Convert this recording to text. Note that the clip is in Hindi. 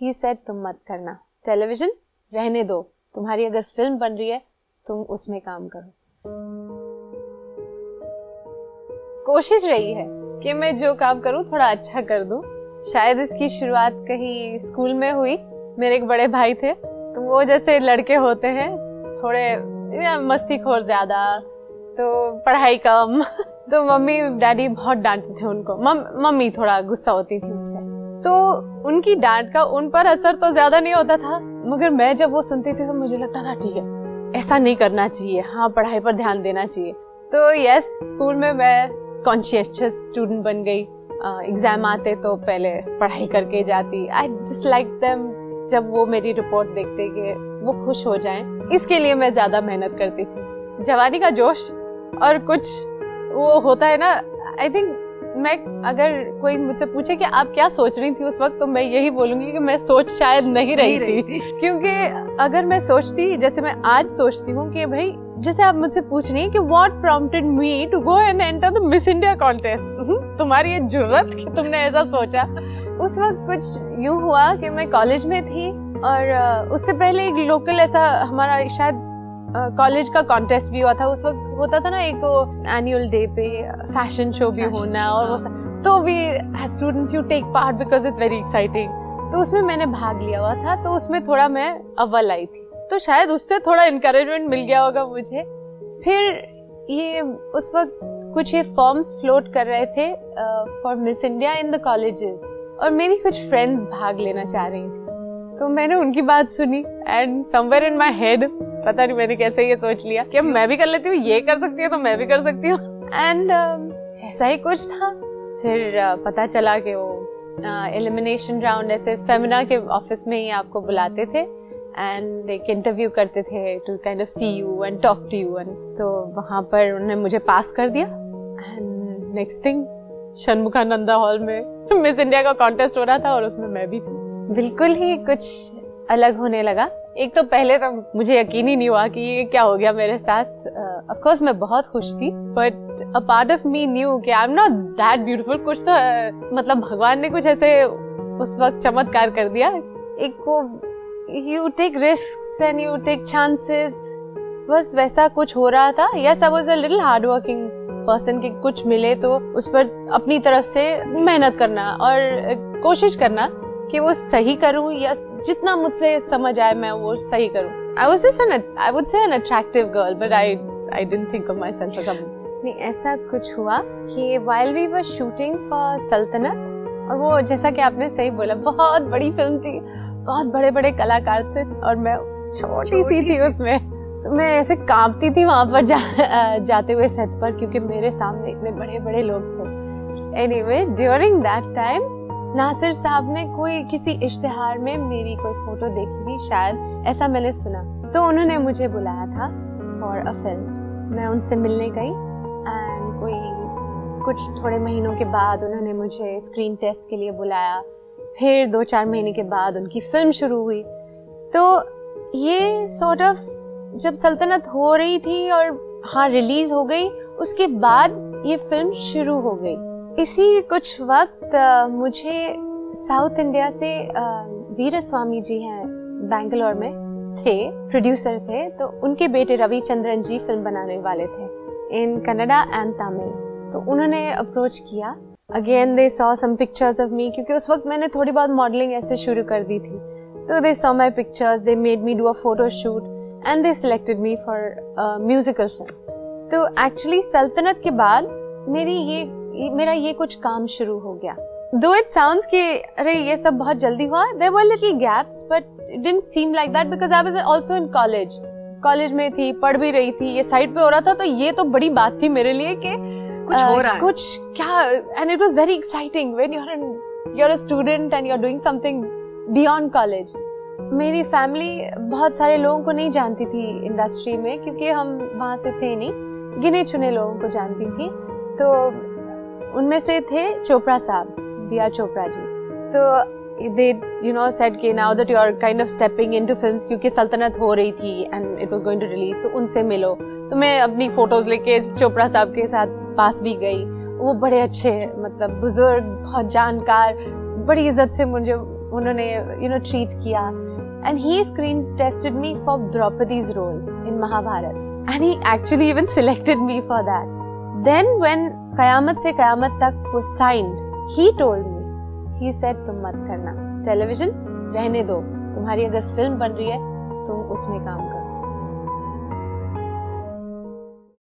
ही सेड तुम मत करना। टेलीविज़न रहने दो। तुम्हारी अगर फ़िल्म बन रही है तुम उसमें काम करो। कोशिश रही है कि मैं जो काम करूँ थोड़ा अच्छा कर दूँ। शायद इसकी शुरुआत कहीं स्कूल में हुई। मेरे एक बड़े भाई थे तो वो जैसे लड़के होते हैं थोड़े मस्ती खोर ज़्यादा तो पढ़ाई कम। तो मम्मी डैडी बहुत डांटते थे उनको। मम, मम्मी थोड़ा गुस्सा होती थी उनसे। तो उनकी डांट का उन पर असर तो ज़्यादा नहीं होता था? मगर मैं जब वो सुनती थी तो मुझे लगता था, ठीक है, ऐसा नहीं करना चाहिए। हाँ पढ़ाई पर ध्यान देना चाहिए। तो यस स्कूल में मैं कॉन्शियस स्टूडेंट बन गई। एग्ज़ाम आते तो पहले पढ़ाई करके जाती। आई जस्ट लाइक देम जब वो मेरी रिपोर्ट देखते कि वो खुश हो जाएँ, इसके लिए मैं ज़्यादा मेहनत करती थी। जवानी का जोश और कुछ वो होता है ना आई थिंक मैं अगर कोई मुझसे पूछे कि आप क्या सोच रही थी उस वक्त तो मैं यही बोलूँगी कि मैं सोच शायद नहीं रही, नहीं थी, थी। क्योंकि अगर मैं सोचती जैसे मैं आज सोचती हूँ कि भाई जैसे आप मुझसे पूछ रही हैं कि what prompted me to go and enter the Miss India contest तुम्हारी ये ज़रूरत कि तुमने ऐसा सोचा। उस वक्त कुछ यूँ हुआ कि मैं कॉलेज में थी और उससे पहले एक लोकल ऐसा हमारा शायद कॉलेज का कॉन्टेस्ट भी हुआ था उस वक्त होता था ना एक एनुअल डे पे फ़ैशन शो भी होना और वो हाँ। तो we students you take part because it's very exciting तो उसमें मैंने भाग लिया हुआ था तो उसमें थोड़ा मैं अव्वल आई थी। तो शायद उससे थोड़ा इंकरेजमेंट मिल गया होगा मुझे। फिर ये उस वक्त कुछ ये फॉर्म्स फ्लोट कर रहे थे for Miss India in the colleges और मेरी कुछ फ्रेंड्स भाग लेना चाह रही थी। तो मैंने उनकी बात सुनी and somewhere in my head पता नहीं मैंने कैसे ये सोच लिया कि मैं भी कर लेती हूँ ये कर सकती है तो मैं भी कर सकती हूँ। एंड uh, ऐसा ही कुछ था। फिर uh, पता चला कि वो एलिमिनेशन uh, राउंड ऐसे फेमिना के ऑफ़िस में ही आपको बुलाते थे एंड एक इंटरव्यू करते थे to kind of see you and talk to you and तो वहाँ पर उन्होंने मुझे पास कर दिया। And next thing Shanmukhananda hall में मिस इंडिया का कॉन्टेस्ट हो रहा था और उसमें मैं भी थी। बिल्कुल ही कुछ अलग होने लगा। एक तो पहले तो मुझे यकीन ही नहीं हुआ कि ये क्या हो गया मेरे साथ। ऑफ़ uh, कोर्स मैं बहुत खुश थी but a part of me knew कि I am not that beautiful कुछ तो uh, मतलब भगवान ने कुछ ऐसे उस वक्त चमत्कार कर दिया। एक को you take risk and you take chances बस वैसा कुछ हो रहा था। Yes I was a little hard working person के कुछ मिले तो उस पर अपनी तरफ़ से मेहनत करना और कोशिश करना। कि वो सही करूँ या जितना मुझसे समझ आए मैं वो सही करूँ। I was just an I would say an attractive girl but I I didn't think of myself as नहीं ऐसा कुछ हुआ कि while we were shooting for Sultanat और वो जैसा कि आपने सही बोला बहुत बड़ी फ़िल्म थी बहुत बड़े बड़े कलाकार थे और मैं छोटी सी थी उसमें। तो मैं ऐसे कांपती थी वहाँ पर जा, जाते हुए सेट्स पर क्योंकि मेरे सामने इतने बड़े बड़े लोग थे। Anyway during that time Nasir sahab ने कोई किसी इश्तेहार में मेरी कोई फ़ोटो देखी थी शायद ऐसा मैंने सुना। तो उन्होंने मुझे बुलाया था फॉर अ फ़िल्म मैं उनसे मिलने गई एंड कोई कुछ थोड़े महीनों के बाद उन्होंने मुझे स्क्रीन टेस्ट के लिए बुलाया। फिर दो चार महीने के बाद उनकी फ़िल्म शुरू हुई। तो ये सॉर्ट sort ऑफ़ of, जब सल्तनत हो रही थी और हाँ रिलीज़ हो गई उसके बाद ये फ़िल्म शुरू हो गई। इसी कुछ वक्त मुझे साउथ इंडिया से वीर स्वामी जी हैं बैंगलोर में थे, प्रोड्यूसर थे तो उनके बेटे रविचंद्रन जी फ़िल्म बनाने वाले थे इन कनाडा एंड तमिल। तो उन्होंने अप्रोच किया। Again they saw some pictures of me क्योंकि उस वक्त मैंने थोड़ी बहुत मॉडलिंग ऐसे शुरू कर दी थी। तो they saw my pictures they made me do a photo shoot and they selected me for musical film तो एक्चुअली सल्तनत के बाद मेरी ये मेरा ये कुछ काम शुरू हो गया। दो इट साउंड कि अरे ये सब बहुत जल्दी हुआ there were little gaps but it didn't seem like that because I was also in college college में थी पढ़ भी रही थी ये साइड पे हो रहा था तो ये तो बड़ी बात थी मेरे लिए कि कुछ uh, हो रहा है। कुछ क्या and it was very exciting when you are you are a student and you are doing something beyond college मेरी फैमिली बहुत सारे लोगों को नहीं जानती थी इंडस्ट्री में क्योंकि हम वहाँ से थे नहीं गिने चुने लोगों को जानती थी। तो उनमें से थे चोपड़ा साहब बी आर चोपड़ा जी। तो दे यू नो सेट के now that you are kind of stepping into films क्योंकि सल्तनत हो रही थी and it was going to release तो उनसे मिलो। तो मैं अपनी फ़ोटोज़ लेके चोपड़ा साहब के साथ पास भी गई। वो बड़े अच्छे मतलब बुज़ुर्ग, बहुत जानकार, बड़ी इज़्ज़त से मुझे, उन्होंने यू नो ट्रीट किया। And he screen tested me for Draupadi's role in Mahabharat and he actually even selected me for that then when Qayamat se Qayamat tak वो signed he told me he said तुम मत करना। टेलीविज़न रहने दो। तुम्हारी अगर फ़िल्म बन रही है, तुम उसमें काम करो।